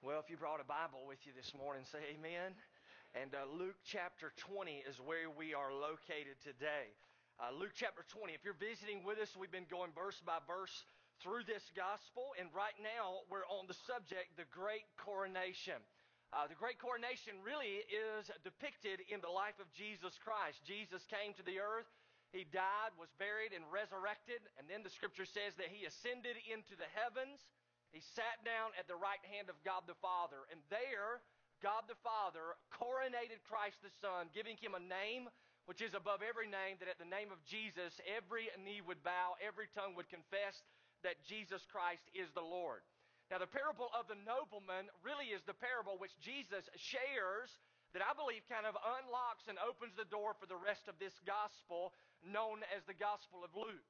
Well, if you brought a Bible with you this morning, say amen. And uh, Luke chapter 20 is where we are located today. Uh, Luke chapter 20. If you're visiting with us, we've been going verse by verse through this gospel, and right now we're on the subject, the Great Coronation. Uh, the Great Coronation really is depicted in the life of Jesus Christ. Jesus came to the earth, he died, was buried, and resurrected, and then the scripture says that he ascended into the heavens. He sat down at the right hand of God the Father, and there, God the Father coronated Christ the Son, giving him a name which is above every name, that at the name of Jesus, every knee would bow, every tongue would confess that Jesus Christ is the Lord. Now, the parable of the nobleman really is the parable which Jesus shares that I believe kind of unlocks and opens the door for the rest of this gospel known as the Gospel of Luke.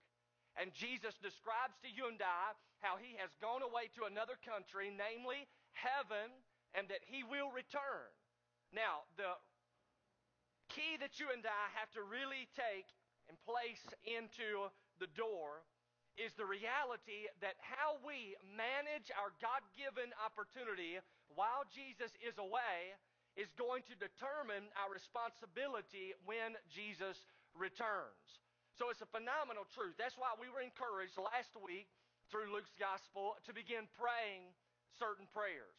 And Jesus describes to you and I how he has gone away to another country, namely heaven, and that he will return. Now, the key that you and I have to really take and place into the door is the reality that how we manage our God given opportunity while Jesus is away is going to determine our responsibility when Jesus returns. So it's a phenomenal truth. That's why we were encouraged last week through Luke's gospel to begin praying certain prayers.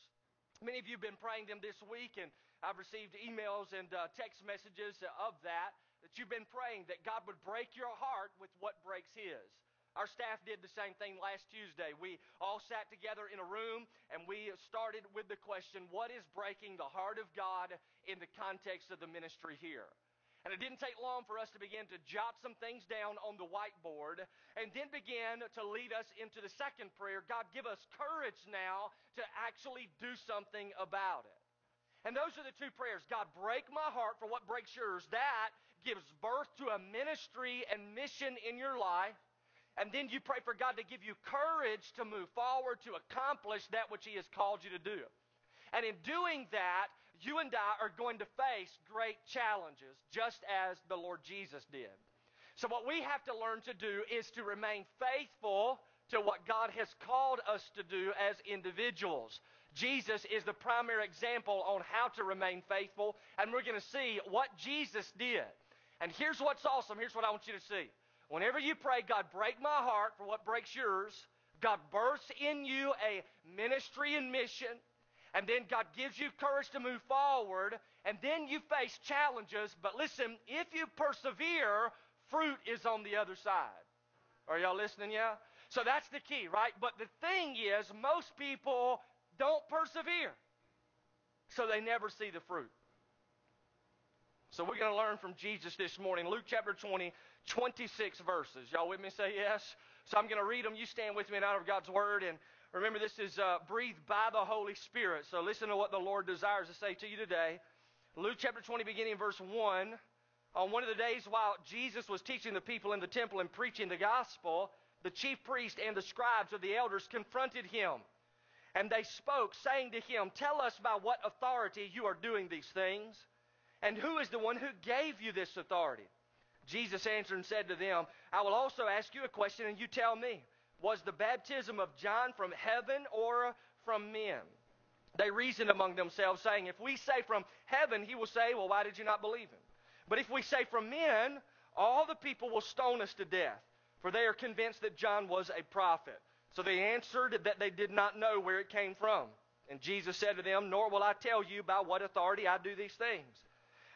Many of you have been praying them this week, and I've received emails and uh, text messages of that, that you've been praying that God would break your heart with what breaks His. Our staff did the same thing last Tuesday. We all sat together in a room and we started with the question what is breaking the heart of God in the context of the ministry here? And it didn't take long for us to begin to jot some things down on the whiteboard and then begin to lead us into the second prayer God, give us courage now to actually do something about it. And those are the two prayers God, break my heart for what breaks yours. That gives birth to a ministry and mission in your life. And then you pray for God to give you courage to move forward to accomplish that which He has called you to do. And in doing that, you and I are going to face great challenges, just as the Lord Jesus did. So, what we have to learn to do is to remain faithful to what God has called us to do as individuals. Jesus is the primary example on how to remain faithful, and we're going to see what Jesus did. And here's what's awesome. Here's what I want you to see. Whenever you pray, God, break my heart for what breaks yours, God births in you a ministry and mission and then God gives you courage to move forward, and then you face challenges. But listen, if you persevere, fruit is on the other side. Are y'all listening? Yeah? So that's the key, right? But the thing is, most people don't persevere, so they never see the fruit. So we're going to learn from Jesus this morning. Luke chapter 20, 26 verses. Y'all with me? Say yes. So I'm going to read them. You stand with me out of God's Word, and Remember, this is uh, breathed by the Holy Spirit. So listen to what the Lord desires to say to you today. Luke chapter 20, beginning in verse 1. On one of the days while Jesus was teaching the people in the temple and preaching the gospel, the chief priest and the scribes of the elders confronted him. And they spoke, saying to him, Tell us by what authority you are doing these things, and who is the one who gave you this authority? Jesus answered and said to them, I will also ask you a question, and you tell me. Was the baptism of John from heaven or from men? They reasoned among themselves, saying, If we say from heaven, he will say, Well, why did you not believe him? But if we say from men, all the people will stone us to death, for they are convinced that John was a prophet. So they answered that they did not know where it came from. And Jesus said to them, Nor will I tell you by what authority I do these things.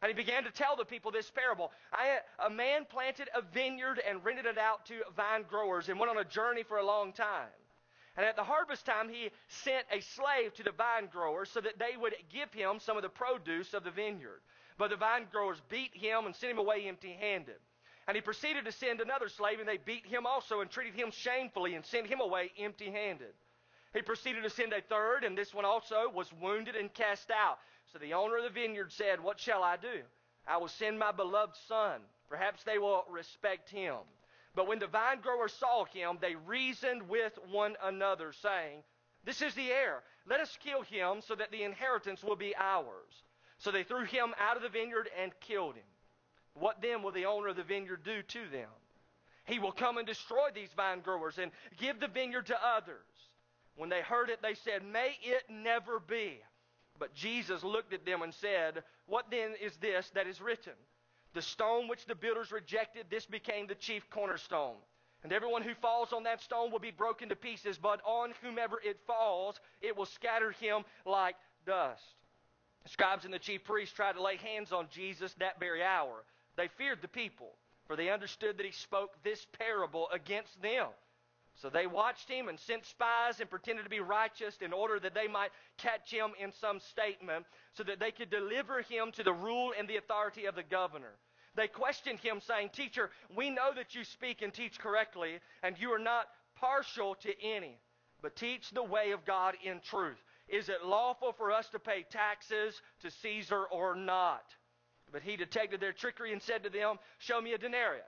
And he began to tell the people this parable. I, a man planted a vineyard and rented it out to vine growers and went on a journey for a long time. And at the harvest time, he sent a slave to the vine growers so that they would give him some of the produce of the vineyard. But the vine growers beat him and sent him away empty handed. And he proceeded to send another slave, and they beat him also and treated him shamefully and sent him away empty handed. He proceeded to send a third, and this one also was wounded and cast out. So the owner of the vineyard said, What shall I do? I will send my beloved son. Perhaps they will respect him. But when the vine growers saw him, they reasoned with one another, saying, This is the heir. Let us kill him so that the inheritance will be ours. So they threw him out of the vineyard and killed him. What then will the owner of the vineyard do to them? He will come and destroy these vine growers and give the vineyard to others. When they heard it, they said, May it never be. But Jesus looked at them and said, What then is this that is written? The stone which the builders rejected, this became the chief cornerstone. And everyone who falls on that stone will be broken to pieces, but on whomever it falls, it will scatter him like dust. The scribes and the chief priests tried to lay hands on Jesus that very hour. They feared the people, for they understood that he spoke this parable against them. So they watched him and sent spies and pretended to be righteous in order that they might catch him in some statement so that they could deliver him to the rule and the authority of the governor. They questioned him, saying, Teacher, we know that you speak and teach correctly, and you are not partial to any, but teach the way of God in truth. Is it lawful for us to pay taxes to Caesar or not? But he detected their trickery and said to them, Show me a denarius.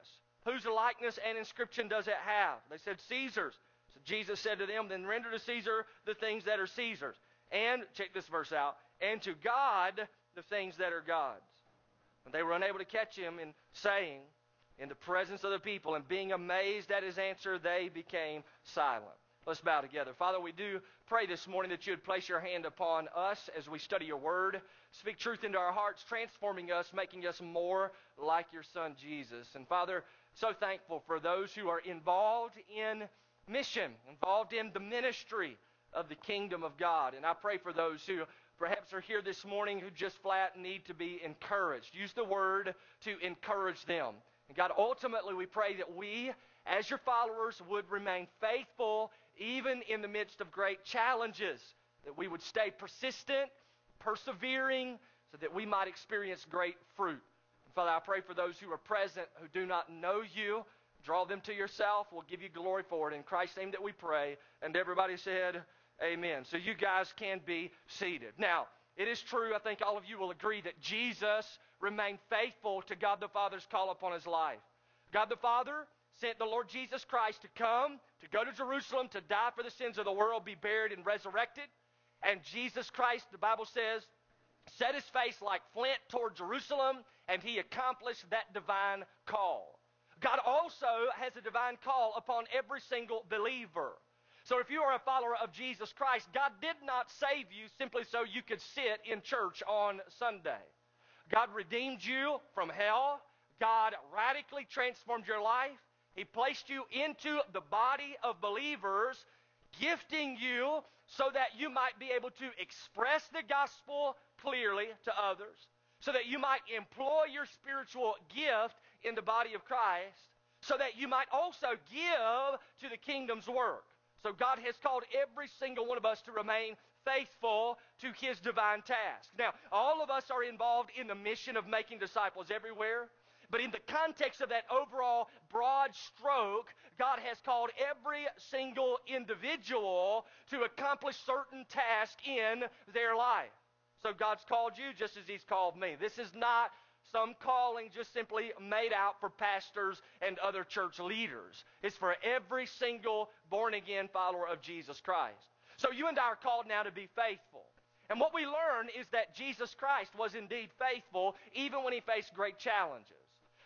Whose likeness and inscription does it have? They said, Caesar's. So Jesus said to them, Then render to Caesar the things that are Caesar's. And, check this verse out, and to God the things that are God's. And they were unable to catch him in saying, in the presence of the people, and being amazed at his answer, they became silent. Let's bow together. Father, we do pray this morning that you would place your hand upon us as we study your word. Speak truth into our hearts, transforming us, making us more like your son Jesus. And Father, so thankful for those who are involved in mission, involved in the ministry of the kingdom of God. And I pray for those who perhaps are here this morning who just flat need to be encouraged. Use the word to encourage them. And God, ultimately, we pray that we, as your followers, would remain faithful even in the midst of great challenges, that we would stay persistent, persevering, so that we might experience great fruit. Father, I pray for those who are present who do not know you. Draw them to yourself. We'll give you glory for it. In Christ's name that we pray. And everybody said, Amen. So you guys can be seated. Now, it is true, I think all of you will agree, that Jesus remained faithful to God the Father's call upon his life. God the Father sent the Lord Jesus Christ to come, to go to Jerusalem, to die for the sins of the world, be buried, and resurrected. And Jesus Christ, the Bible says, set his face like flint toward Jerusalem, and he accomplished that divine call. God also has a divine call upon every single believer. So if you are a follower of Jesus Christ, God did not save you simply so you could sit in church on Sunday. God redeemed you from hell. God radically transformed your life. He placed you into the body of believers, gifting you so that you might be able to express the gospel clearly to others, so that you might employ your spiritual gift in the body of Christ, so that you might also give to the kingdom's work. So God has called every single one of us to remain faithful to his divine task. Now, all of us are involved in the mission of making disciples everywhere. But in the context of that overall broad stroke, God has called every single individual to accomplish certain tasks in their life. So God's called you just as He's called me. This is not some calling just simply made out for pastors and other church leaders. It's for every single born again follower of Jesus Christ. So you and I are called now to be faithful. And what we learn is that Jesus Christ was indeed faithful even when he faced great challenges.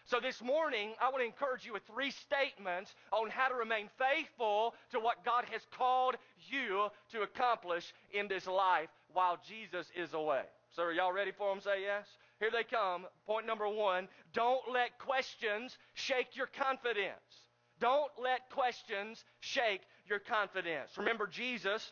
So this morning, I want to encourage you with three statements on how to remain faithful to what God has called you to accomplish in this life while Jesus is away. So are y'all ready for them? Say yes. Here they come. Point number one don't let questions shake your confidence. Don't let questions shake your confidence. Remember, Jesus,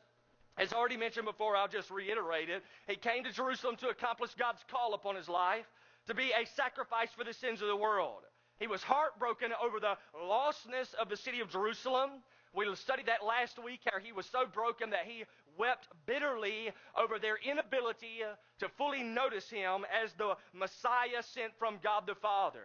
as already mentioned before, I'll just reiterate it. He came to Jerusalem to accomplish God's call upon his life to be a sacrifice for the sins of the world. He was heartbroken over the lostness of the city of Jerusalem. We studied that last week, how he was so broken that he wept bitterly over their inability to fully notice him as the Messiah sent from God the Father.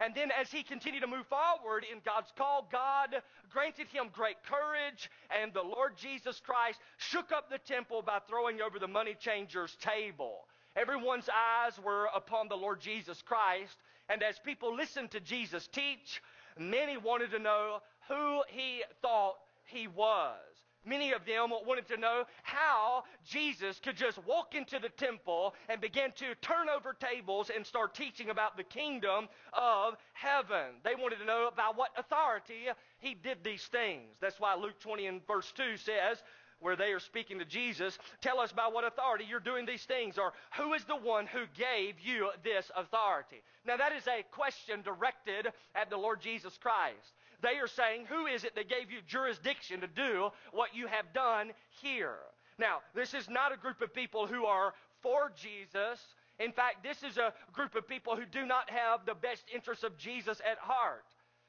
And then, as he continued to move forward in God's call, God granted him great courage, and the Lord Jesus Christ shook up the temple by throwing over the money changer's table. Everyone's eyes were upon the Lord Jesus Christ. And as people listened to Jesus teach, many wanted to know who he thought he was. Many of them wanted to know how Jesus could just walk into the temple and begin to turn over tables and start teaching about the kingdom of heaven. They wanted to know by what authority he did these things. That's why Luke 20 and verse 2 says, where they are speaking to Jesus, tell us by what authority you're doing these things, or who is the one who gave you this authority? Now, that is a question directed at the Lord Jesus Christ. They are saying, Who is it that gave you jurisdiction to do what you have done here? Now, this is not a group of people who are for Jesus. In fact, this is a group of people who do not have the best interests of Jesus at heart.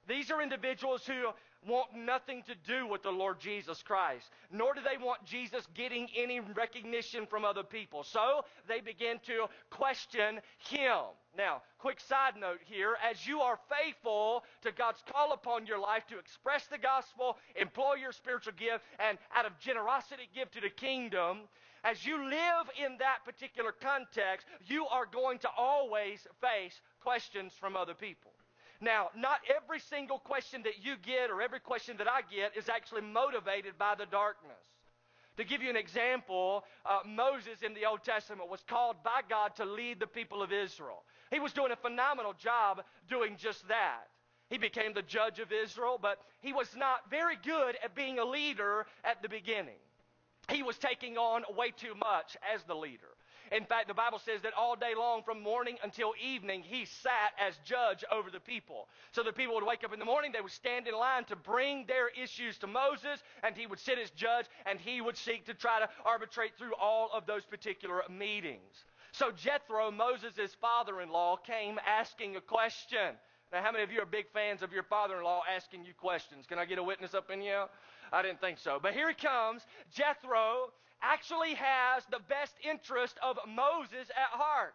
These are individuals who want nothing to do with the Lord Jesus Christ, nor do they want Jesus getting any recognition from other people. So they begin to question him. Now, quick side note here as you are faithful to God's call upon your life to express the gospel, employ your spiritual gift, and out of generosity give to the kingdom, as you live in that particular context, you are going to always face questions from other people. Now, not every single question that you get or every question that I get is actually motivated by the darkness. To give you an example, uh, Moses in the Old Testament was called by God to lead the people of Israel. He was doing a phenomenal job doing just that. He became the judge of Israel, but he was not very good at being a leader at the beginning. He was taking on way too much as the leader. In fact, the Bible says that all day long, from morning until evening, he sat as judge over the people. So the people would wake up in the morning, they would stand in line to bring their issues to Moses, and he would sit as judge, and he would seek to try to arbitrate through all of those particular meetings. So Jethro, Moses' father in law, came asking a question. Now, how many of you are big fans of your father in law asking you questions? Can I get a witness up in here? I didn't think so. But here he comes. Jethro actually has the best interest of Moses at heart.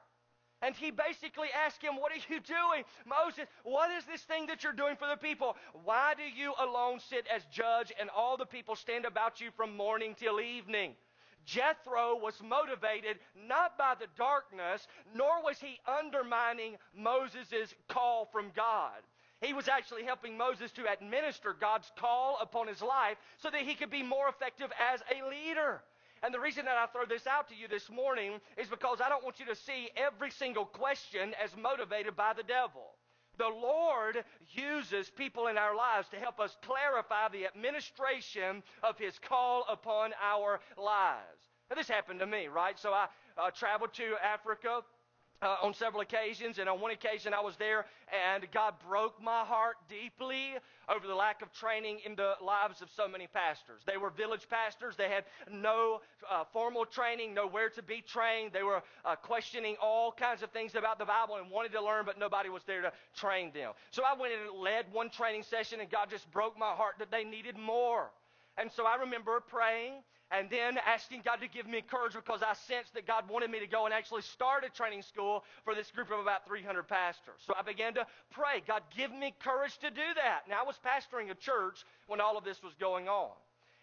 And he basically asked him, What are you doing? Moses, what is this thing that you're doing for the people? Why do you alone sit as judge and all the people stand about you from morning till evening? Jethro was motivated not by the darkness, nor was he undermining Moses' call from God. He was actually helping Moses to administer God's call upon his life so that he could be more effective as a leader. And the reason that I throw this out to you this morning is because I don't want you to see every single question as motivated by the devil. The Lord uses people in our lives to help us clarify the administration of His call upon our lives. Now, this happened to me, right? So I uh, traveled to Africa uh, on several occasions, and on one occasion I was there, and God broke my heart deeply over the lack of training in the lives of so many pastors. They were village pastors. They had no uh, formal training, nowhere to be trained. They were uh, questioning all kinds of things about the Bible and wanted to learn, but nobody was there to train them. So I went and led one training session, and God just broke my heart that they needed more. And so I remember praying and then asking God to give me courage because I sensed that God wanted me to go and actually start a training school for this group of about 300 pastors. So I began to pray, God, give me courage to do that. Now, I was pastoring a church when all of this was going on.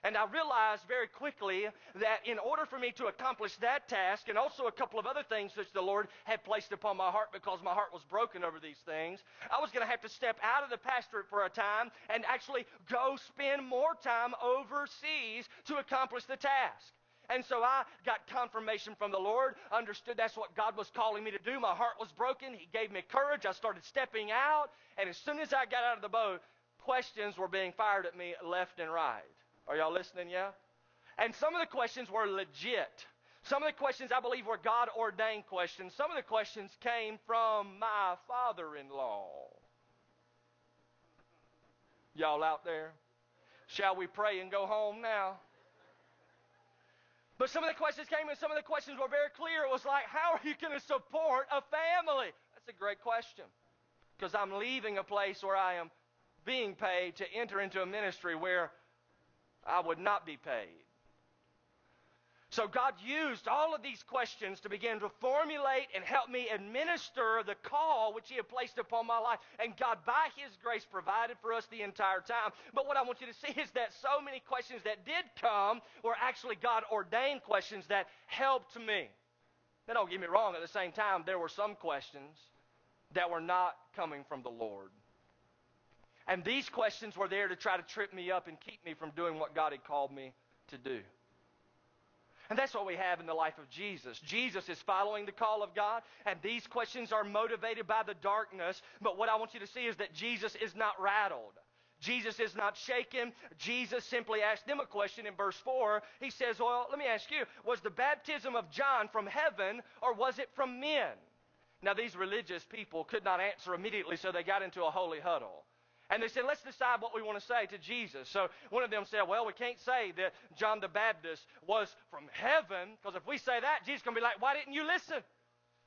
And I realized very quickly that in order for me to accomplish that task and also a couple of other things which the Lord had placed upon my heart because my heart was broken over these things, I was going to have to step out of the pastorate for a time and actually go spend more time overseas to accomplish the task. And so I got confirmation from the Lord, understood that's what God was calling me to do. My heart was broken. He gave me courage. I started stepping out. And as soon as I got out of the boat, questions were being fired at me left and right. Are y'all listening? Yeah? And some of the questions were legit. Some of the questions I believe were God ordained questions. Some of the questions came from my father in law. Y'all out there? Shall we pray and go home now? But some of the questions came and some of the questions were very clear. It was like, how are you going to support a family? That's a great question. Because I'm leaving a place where I am being paid to enter into a ministry where I would not be paid. So God used all of these questions to begin to formulate and help me administer the call which He had placed upon my life. And God, by His grace, provided for us the entire time. But what I want you to see is that so many questions that did come were actually God ordained questions that helped me. Now, don't get me wrong, at the same time, there were some questions that were not coming from the Lord. And these questions were there to try to trip me up and keep me from doing what God had called me to do. And that's what we have in the life of Jesus. Jesus is following the call of God, and these questions are motivated by the darkness. But what I want you to see is that Jesus is not rattled. Jesus is not shaken. Jesus simply asked them a question in verse 4. He says, Well, let me ask you, was the baptism of John from heaven or was it from men? Now, these religious people could not answer immediately, so they got into a holy huddle. And they said, let's decide what we want to say to Jesus. So one of them said, well, we can't say that John the Baptist was from heaven, because if we say that, Jesus is going to be like, why didn't you listen?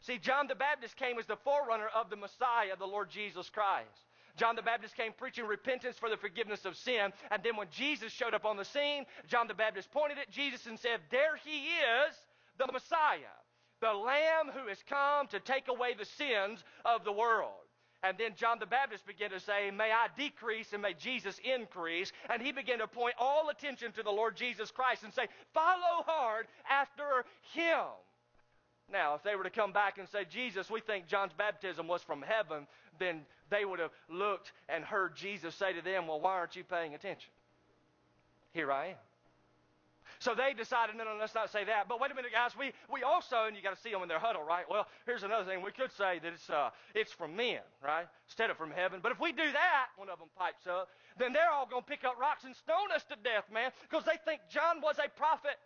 See, John the Baptist came as the forerunner of the Messiah, the Lord Jesus Christ. John the Baptist came preaching repentance for the forgiveness of sin. And then when Jesus showed up on the scene, John the Baptist pointed at Jesus and said, There he is, the Messiah, the Lamb who has come to take away the sins of the world. And then John the Baptist began to say, May I decrease and may Jesus increase. And he began to point all attention to the Lord Jesus Christ and say, Follow hard after him. Now, if they were to come back and say, Jesus, we think John's baptism was from heaven, then they would have looked and heard Jesus say to them, Well, why aren't you paying attention? Here I am. So they decided, no, no, let's not say that. But wait a minute, guys. We, we also, and you got to see them in their huddle, right? Well, here's another thing. We could say that it's, uh, it's from men, right? Instead of from heaven. But if we do that, one of them pipes up, then they're all going to pick up rocks and stone us to death, man, because they think John was a prophet.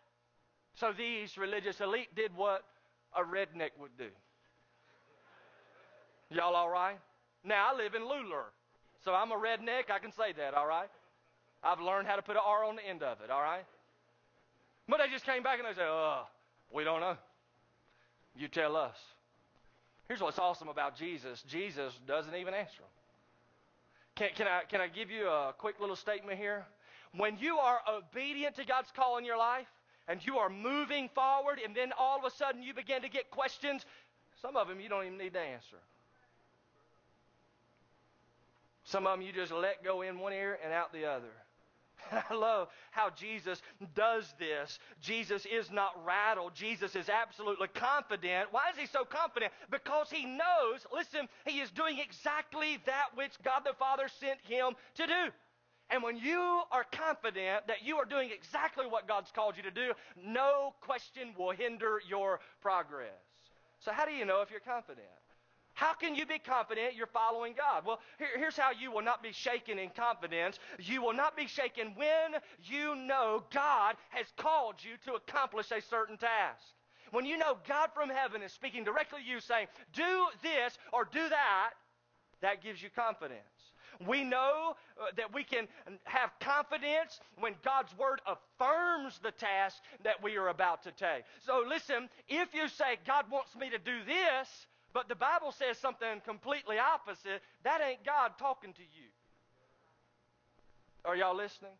So these religious elite did what a redneck would do. Y'all all right? Now, I live in Lular, so I'm a redneck. I can say that, all right? I've learned how to put an R on the end of it, all right? But they just came back and they said, "Oh, we don't know. You tell us." Here's what's awesome about Jesus. Jesus doesn't even answer them. Can, can, I, can I give you a quick little statement here? When you are obedient to God's call in your life and you are moving forward, and then all of a sudden you begin to get questions, some of them you don't even need to answer. Some of them you just let go in one ear and out the other. I love how Jesus does this. Jesus is not rattled. Jesus is absolutely confident. Why is he so confident? Because he knows, listen, he is doing exactly that which God the Father sent him to do. And when you are confident that you are doing exactly what God's called you to do, no question will hinder your progress. So, how do you know if you're confident? How can you be confident you're following God? Well, here, here's how you will not be shaken in confidence. You will not be shaken when you know God has called you to accomplish a certain task. When you know God from heaven is speaking directly to you saying, do this or do that, that gives you confidence. We know uh, that we can have confidence when God's word affirms the task that we are about to take. So listen, if you say, God wants me to do this, but the Bible says something completely opposite. That ain't God talking to you. Are y'all listening?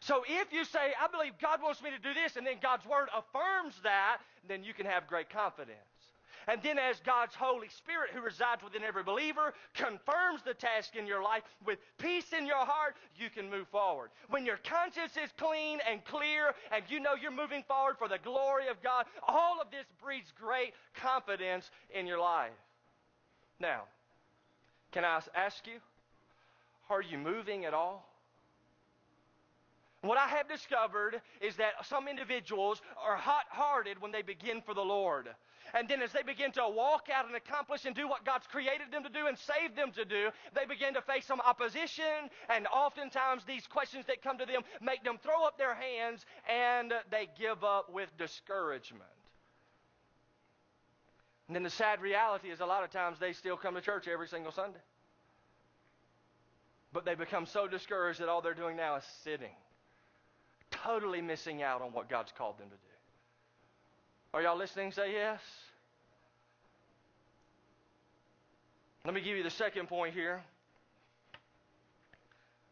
So if you say, I believe God wants me to do this, and then God's Word affirms that, then you can have great confidence. And then, as God's Holy Spirit, who resides within every believer, confirms the task in your life with peace in your heart, you can move forward. When your conscience is clean and clear, and you know you're moving forward for the glory of God, all of this breeds great confidence in your life. Now, can I ask you, are you moving at all? What I have discovered is that some individuals are hot hearted when they begin for the Lord. And then as they begin to walk out and accomplish and do what God's created them to do and saved them to do, they begin to face some opposition. And oftentimes these questions that come to them make them throw up their hands and they give up with discouragement. And then the sad reality is a lot of times they still come to church every single Sunday. But they become so discouraged that all they're doing now is sitting, totally missing out on what God's called them to do. Are y'all listening? Say yes. Let me give you the second point here.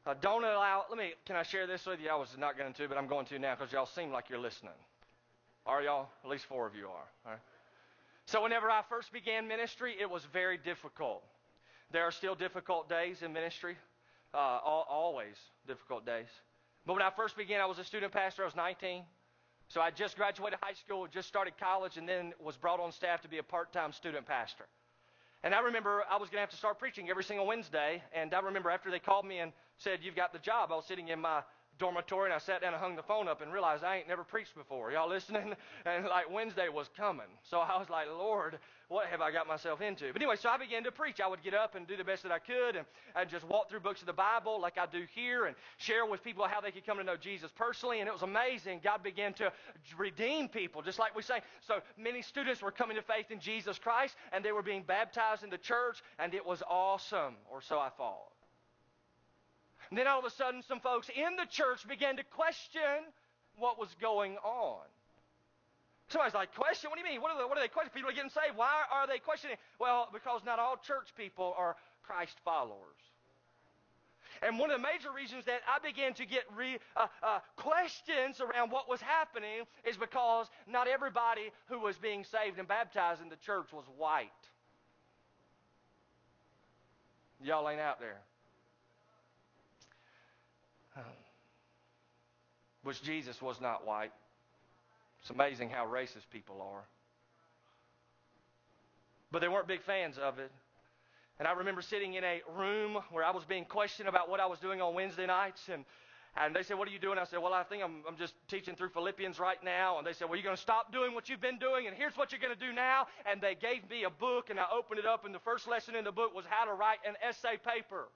Uh, don't allow. Let me. Can I share this with you? I was not going to, but I'm going to now because y'all seem like you're listening. Are y'all? At least four of you are. All right. So whenever I first began ministry, it was very difficult. There are still difficult days in ministry. Uh, all, always difficult days. But when I first began, I was a student pastor. I was 19. So I just graduated high school, just started college, and then was brought on staff to be a part time student pastor. And I remember I was going to have to start preaching every single Wednesday. And I remember after they called me and said, You've got the job, I was sitting in my dormitory and I sat down and hung the phone up and realized I ain't never preached before. Y'all listening? And like Wednesday was coming. So I was like, Lord, what have I got myself into? But anyway, so I began to preach. I would get up and do the best that I could and I'd just walk through books of the Bible like I do here and share with people how they could come to know Jesus personally. And it was amazing. God began to redeem people, just like we say. So many students were coming to faith in Jesus Christ and they were being baptized in the church and it was awesome, or so I thought. And then all of a sudden, some folks in the church began to question what was going on. Somebody's like, question? What do you mean? What are, they, what are they questioning? People are getting saved. Why are they questioning? Well, because not all church people are Christ followers. And one of the major reasons that I began to get re, uh, uh, questions around what was happening is because not everybody who was being saved and baptized in the church was white. Y'all ain't out there. Which Jesus was not white. It's amazing how racist people are. But they weren't big fans of it. And I remember sitting in a room where I was being questioned about what I was doing on Wednesday nights. And, and they said, What are you doing? I said, Well, I think I'm, I'm just teaching through Philippians right now. And they said, Well, you're going to stop doing what you've been doing, and here's what you're going to do now. And they gave me a book, and I opened it up, and the first lesson in the book was how to write an essay paper.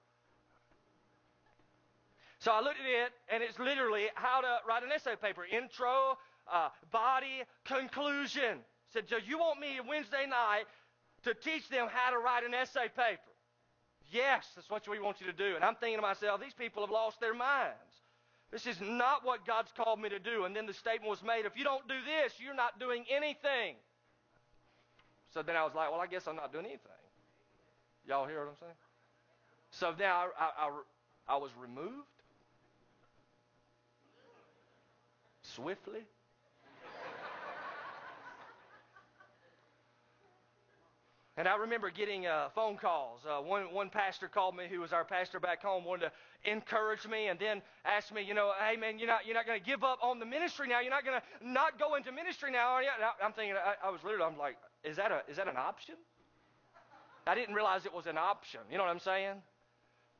So I looked at it, and it's literally how to write an essay paper intro, uh, body, conclusion. Said, Joe, you want me Wednesday night to teach them how to write an essay paper? Yes, that's what we want you to do. And I'm thinking to myself, these people have lost their minds. This is not what God's called me to do. And then the statement was made if you don't do this, you're not doing anything. So then I was like, well, I guess I'm not doing anything. Y'all hear what I'm saying? So now I, I, I, I was removed swiftly And I remember getting uh, phone calls. Uh, one, one pastor called me, who was our pastor back home, wanted to encourage me, and then asked me, you know, hey man, you're not, you're not going to give up on the ministry now. You're not going to not go into ministry now? And I, am thinking, I, I was literally, I'm like, is that a, is that an option? I didn't realize it was an option. You know what I'm saying?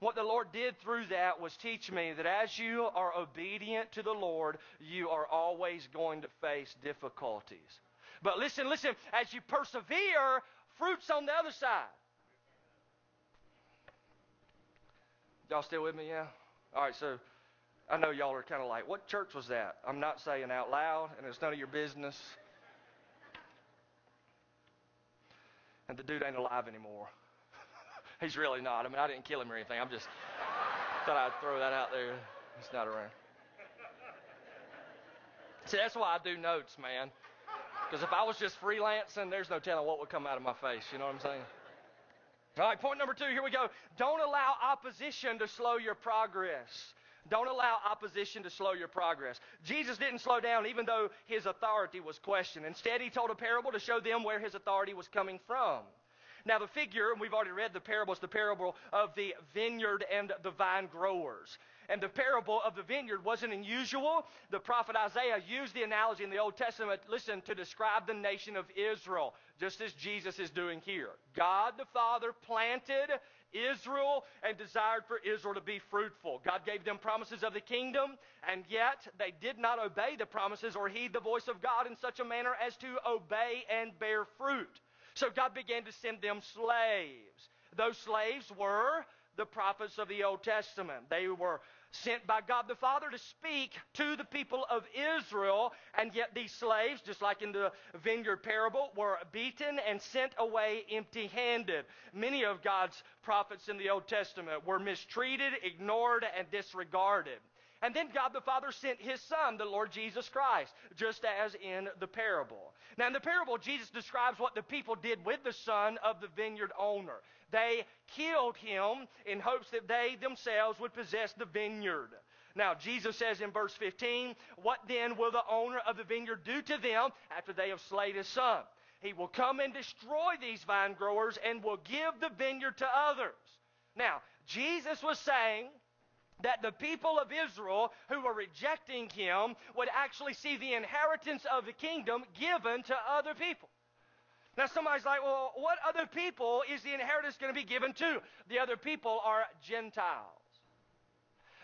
What the Lord did through that was teach me that as you are obedient to the Lord, you are always going to face difficulties. But listen, listen, as you persevere, fruit's on the other side. Y'all still with me? Yeah? All right, so I know y'all are kind of like, what church was that? I'm not saying out loud, and it's none of your business. And the dude ain't alive anymore. He's really not. I mean, I didn't kill him or anything. I'm just thought I'd throw that out there. He's not around. See, that's why I do notes, man. Because if I was just freelancing, there's no telling what would come out of my face. You know what I'm saying? All right, point number two, here we go. Don't allow opposition to slow your progress. Don't allow opposition to slow your progress. Jesus didn't slow down even though his authority was questioned. Instead, he told a parable to show them where his authority was coming from. Now, the figure, and we've already read the parable, is the parable of the vineyard and the vine growers. And the parable of the vineyard wasn't unusual. The prophet Isaiah used the analogy in the Old Testament, listen, to describe the nation of Israel, just as Jesus is doing here. God the Father planted Israel and desired for Israel to be fruitful. God gave them promises of the kingdom, and yet they did not obey the promises or heed the voice of God in such a manner as to obey and bear fruit. So God began to send them slaves. Those slaves were the prophets of the Old Testament. They were sent by God the Father to speak to the people of Israel, and yet these slaves, just like in the vineyard parable, were beaten and sent away empty handed. Many of God's prophets in the Old Testament were mistreated, ignored, and disregarded. And then God the Father sent his Son, the Lord Jesus Christ, just as in the parable. Now, in the parable, Jesus describes what the people did with the son of the vineyard owner. They killed him in hopes that they themselves would possess the vineyard. Now, Jesus says in verse 15, What then will the owner of the vineyard do to them after they have slayed his son? He will come and destroy these vine growers and will give the vineyard to others. Now, Jesus was saying that the people of Israel who were rejecting him would actually see the inheritance of the kingdom given to other people. Now, somebody's like, well, what other people is the inheritance going to be given to? The other people are Gentiles.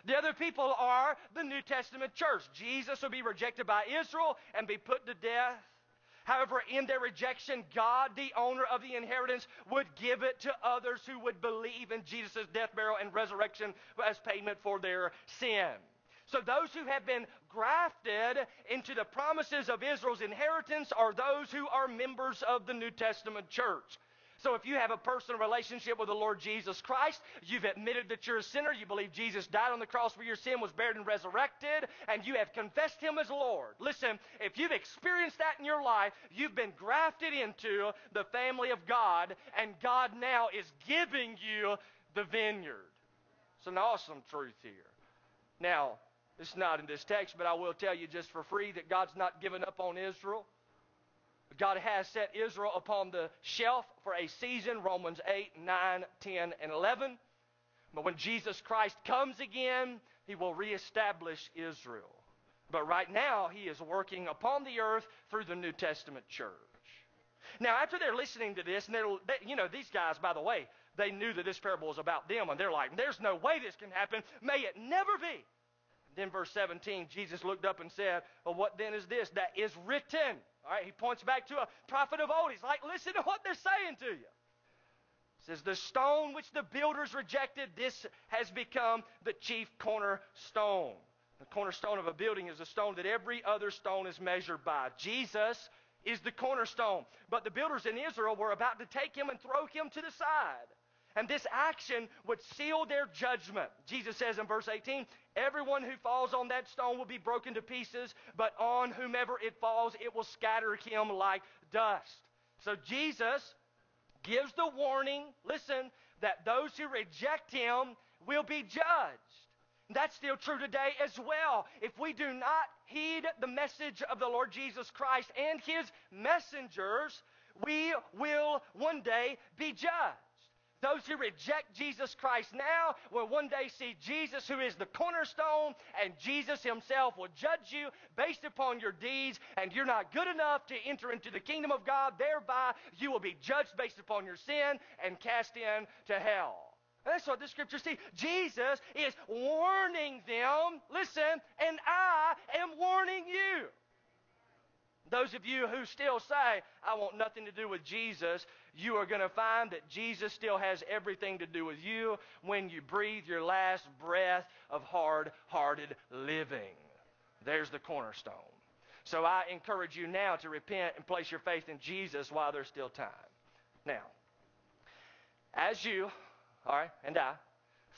The other people are the New Testament church. Jesus will be rejected by Israel and be put to death. However, in their rejection, God, the owner of the inheritance, would give it to others who would believe in Jesus' death, burial, and resurrection as payment for their sin. So those who have been grafted into the promises of Israel's inheritance are those who are members of the New Testament church. So if you have a personal relationship with the Lord Jesus Christ, you've admitted that you're a sinner, you believe Jesus died on the cross for your sin, was buried and resurrected, and you have confessed him as Lord. Listen, if you've experienced that in your life, you've been grafted into the family of God, and God now is giving you the vineyard. It's an awesome truth here. Now, it's not in this text, but I will tell you just for free that God's not given up on Israel. God has set Israel upon the shelf for a season, Romans 8, 9, 10, and 11. But when Jesus Christ comes again, he will reestablish Israel. But right now, he is working upon the earth through the New Testament church. Now, after they're listening to this, and they're, they, you know, these guys, by the way, they knew that this parable was about them, and they're like, there's no way this can happen. May it never be. Then, verse 17, Jesus looked up and said, Well, what then is this? That is written. All right, he points back to a prophet of old. He's like, listen to what they're saying to you. He says, The stone which the builders rejected, this has become the chief cornerstone. The cornerstone of a building is a stone that every other stone is measured by. Jesus is the cornerstone. But the builders in Israel were about to take him and throw him to the side. And this action would seal their judgment. Jesus says in verse 18, Everyone who falls on that stone will be broken to pieces, but on whomever it falls, it will scatter him like dust. So Jesus gives the warning listen, that those who reject him will be judged. That's still true today as well. If we do not heed the message of the Lord Jesus Christ and his messengers, we will one day be judged. Those who reject Jesus Christ now will one day see Jesus, who is the cornerstone, and Jesus himself will judge you based upon your deeds, and you're not good enough to enter into the kingdom of God. Thereby, you will be judged based upon your sin and cast into hell. That's what the scripture says. Jesus is warning them. Listen, and I am warning you. Those of you who still say, I want nothing to do with Jesus, you are going to find that Jesus still has everything to do with you when you breathe your last breath of hard hearted living. There's the cornerstone. So I encourage you now to repent and place your faith in Jesus while there's still time. Now, as you, all right, and I,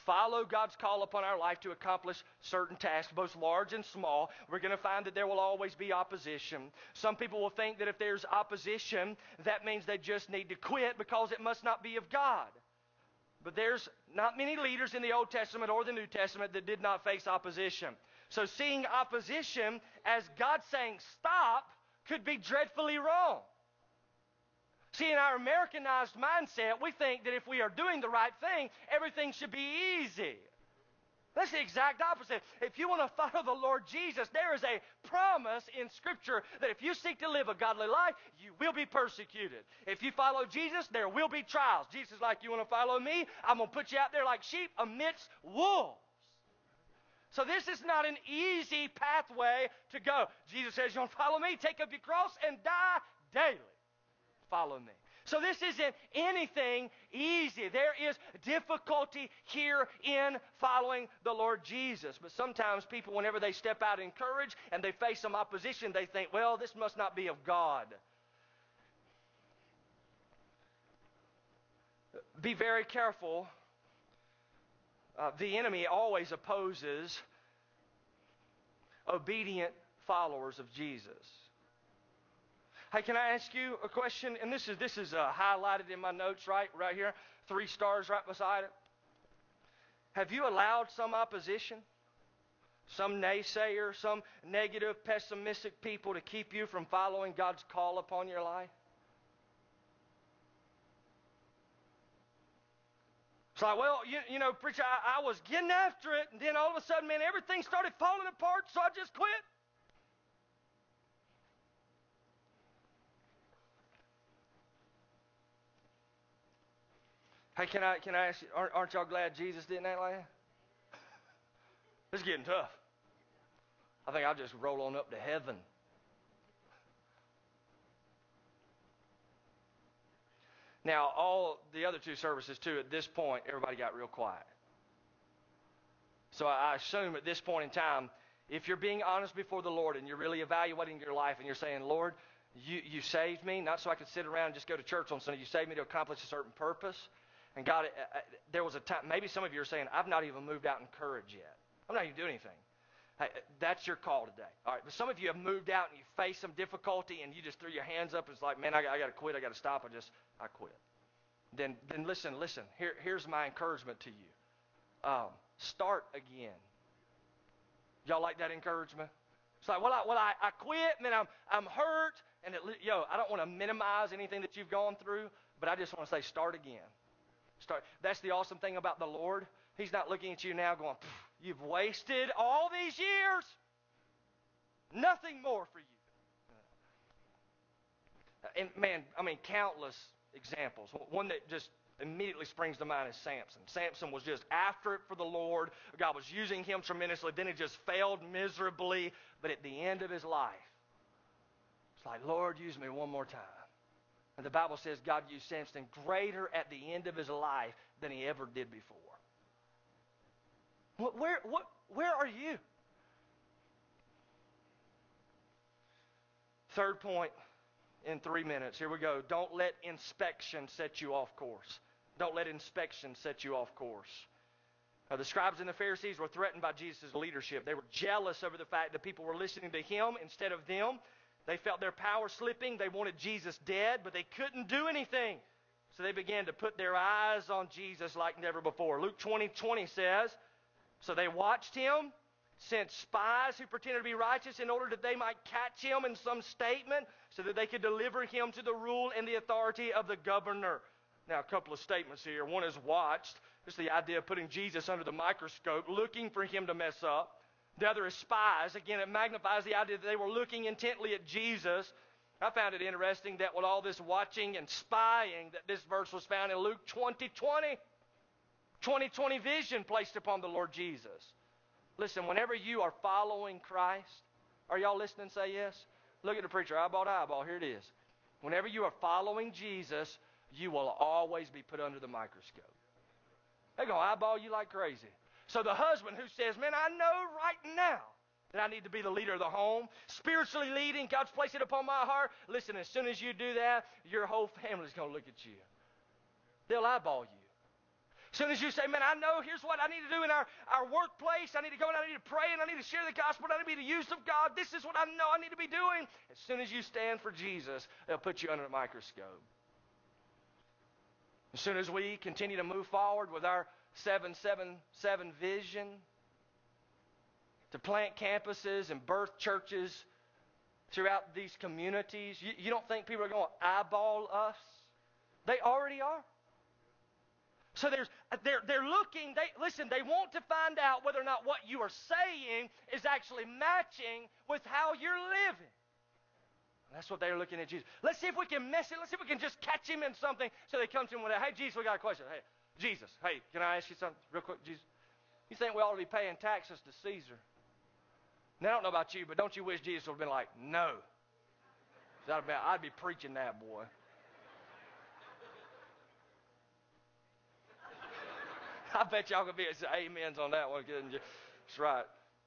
follow God's call upon our life to accomplish certain tasks, both large and small, we're going to find that there will always be opposition. Some people will think that if there's opposition, that means they just need to quit because it must not be of God. But there's not many leaders in the Old Testament or the New Testament that did not face opposition. So seeing opposition as God saying stop could be dreadfully wrong. See, in our Americanized mindset, we think that if we are doing the right thing, everything should be easy. That's the exact opposite. If you want to follow the Lord Jesus, there is a promise in Scripture that if you seek to live a godly life, you will be persecuted. If you follow Jesus, there will be trials. Jesus is like, You want to follow me? I'm going to put you out there like sheep amidst wolves. So this is not an easy pathway to go. Jesus says, You want to follow me? Take up your cross and die daily follow me. So this isn't anything easy. There is difficulty here in following the Lord Jesus. But sometimes people, whenever they step out in courage and they face some opposition, they think, well, this must not be of God. Be very careful. Uh, the enemy always opposes obedient followers of Jesus. Hey, can I ask you a question? And this is this is uh, highlighted in my notes, right, right here, three stars right beside it. Have you allowed some opposition, some naysayer, some negative, pessimistic people to keep you from following God's call upon your life? It's like, well, you, you know, preacher, I, I was getting after it, and then all of a sudden, man, everything started falling apart, so I just quit. Hey, can I, can I ask you, aren't, aren't y'all glad Jesus didn't act like that? Is getting tough. I think I'll just roll on up to heaven. Now, all the other two services, too, at this point, everybody got real quiet. So I assume at this point in time, if you're being honest before the Lord and you're really evaluating your life and you're saying, Lord, you, you saved me, not so I could sit around and just go to church on Sunday. You saved me to accomplish a certain purpose. And God, uh, uh, there was a time, maybe some of you are saying, I've not even moved out in courage yet. I'm not even doing anything. Hey, that's your call today. All right, but some of you have moved out and you face some difficulty and you just threw your hands up. It's like, man, I, I got to quit. I got to stop. I just, I quit. Then, then listen, listen. Here, here's my encouragement to you. Um, start again. Y'all like that encouragement? It's like, well, I, well, I, I quit, man. I'm, I'm hurt, and it, yo, I don't want to minimize anything that you've gone through, but I just want to say, start again. Start. That's the awesome thing about the Lord. He's not looking at you now going, you've wasted all these years. Nothing more for you. Uh, and man, I mean, countless examples. One that just immediately springs to mind is Samson. Samson was just after it for the Lord. God was using him tremendously. Then he just failed miserably. But at the end of his life, it's like, Lord, use me one more time. And the Bible says God used Samson greater at the end of his life than he ever did before. Where, what, where are you? Third point in three minutes. Here we go. Don't let inspection set you off course. Don't let inspection set you off course. The scribes and the Pharisees were threatened by Jesus' leadership. They were jealous over the fact that people were listening to him instead of them. They felt their power slipping. They wanted Jesus dead, but they couldn't do anything. So they began to put their eyes on Jesus like never before. Luke 20 20 says, So they watched him, sent spies who pretended to be righteous in order that they might catch him in some statement so that they could deliver him to the rule and the authority of the governor. Now, a couple of statements here. One is watched. Is the idea of putting Jesus under the microscope, looking for him to mess up. The other is spies. Again, it magnifies the idea that they were looking intently at Jesus. I found it interesting that with all this watching and spying, that this verse was found in Luke 20 20. 2020 vision placed upon the Lord Jesus. Listen, whenever you are following Christ, are y'all listening? Say yes. Look at the preacher, eyeball to eyeball. Here it is. Whenever you are following Jesus, you will always be put under the microscope. They're going to eyeball you like crazy. So the husband who says, Man, I know right now that I need to be the leader of the home, spiritually leading, God's placed it upon my heart. Listen, as soon as you do that, your whole family's going to look at you. They'll eyeball you. As soon as you say, man, I know here's what I need to do in our, our workplace. I need to go and I need to pray and I need to share the gospel. I need to be the use of God. This is what I know I need to be doing. As soon as you stand for Jesus, they'll put you under a microscope. As soon as we continue to move forward with our 777 vision to plant campuses and birth churches throughout these communities, you, you don't think people are going to eyeball us? They already are. So there's, they're, they're looking, they, listen, they want to find out whether or not what you are saying is actually matching with how you're living. That's what they're looking at Jesus. Let's see if we can mess it. Let's see if we can just catch him in something. So they come to him with, hey, Jesus, we got a question. Hey, Jesus, hey, can I ask you something real quick, Jesus? You think we ought to be paying taxes to Caesar? Now, I don't know about you, but don't you wish Jesus would have been like, no. I'd be, I'd be preaching that, boy. I bet y'all could be amens on that one, couldn't you? That's right.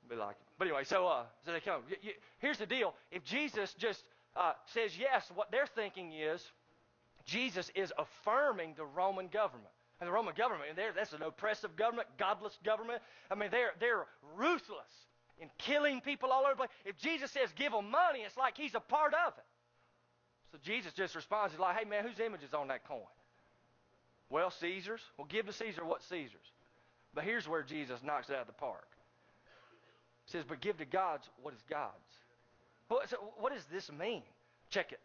Be like it. But anyway, so uh, so they come. Here's the deal: if Jesus just uh, says yes, what they're thinking is Jesus is affirming the Roman government. And the Roman government, and that's an oppressive government, godless government. I mean, they're they're ruthless in killing people all over the place. If Jesus says give them money, it's like he's a part of it. So Jesus just responds, he's like, hey man, whose image is on that coin? Well, Caesar's. Well, give to Caesar what Caesar's. But here's where Jesus knocks it out of the park. He says, but give to God's what is God's. What, does this mean? Check it.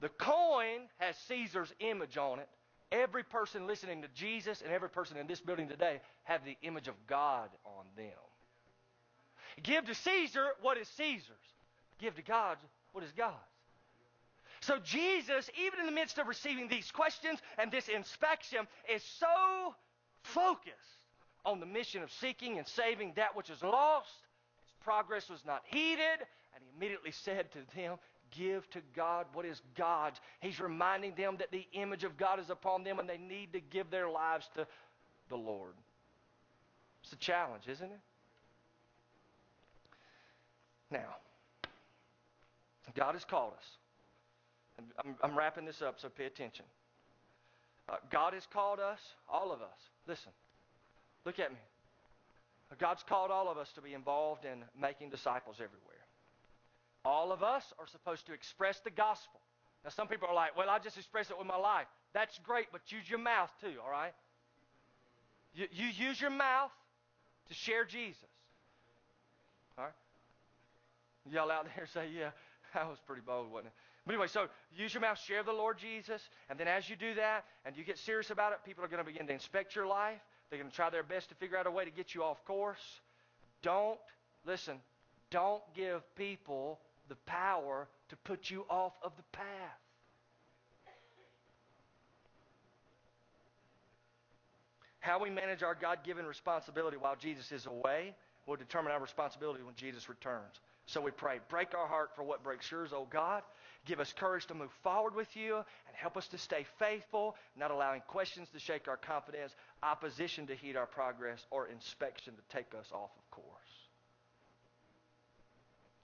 The coin has Caesar's image on it. Every person listening to Jesus and every person in this building today have the image of God on them. Give to Caesar what is Caesar's. Give to God what is God's. So Jesus, even in the midst of receiving these questions and this inspection, is so focused, on the mission of seeking and saving that which is lost. His progress was not heeded, and he immediately said to them, Give to God what is God's. He's reminding them that the image of God is upon them and they need to give their lives to the Lord. It's a challenge, isn't it? Now, God has called us. I'm, I'm wrapping this up, so pay attention. Uh, God has called us, all of us. Listen, look at me. God's called all of us to be involved in making disciples everywhere. All of us are supposed to express the gospel. Now, some people are like, well, I just express it with my life. That's great, but use your mouth too, all right? You, you use your mouth to share Jesus. All right? Y'all out there say, yeah, that was pretty bold, wasn't it? But anyway, so use your mouth, share the Lord Jesus, and then as you do that and you get serious about it, people are going to begin to inspect your life. They're going to try their best to figure out a way to get you off course. Don't, listen, don't give people the power to put you off of the path. How we manage our God given responsibility while Jesus is away will determine our responsibility when Jesus returns. So we pray, break our heart for what breaks yours, oh God. Give us courage to move forward with you and help us to stay faithful, not allowing questions to shake our confidence, opposition to heed our progress, or inspection to take us off of course.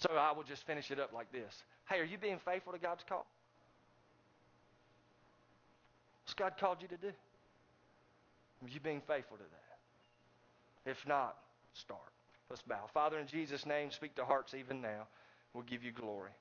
So I will just finish it up like this. Hey, are you being faithful to God's call? What's God called you to do? Are you being faithful to that? If not, start. Let's bow. Father, in Jesus' name, speak to hearts even now. We'll give you glory.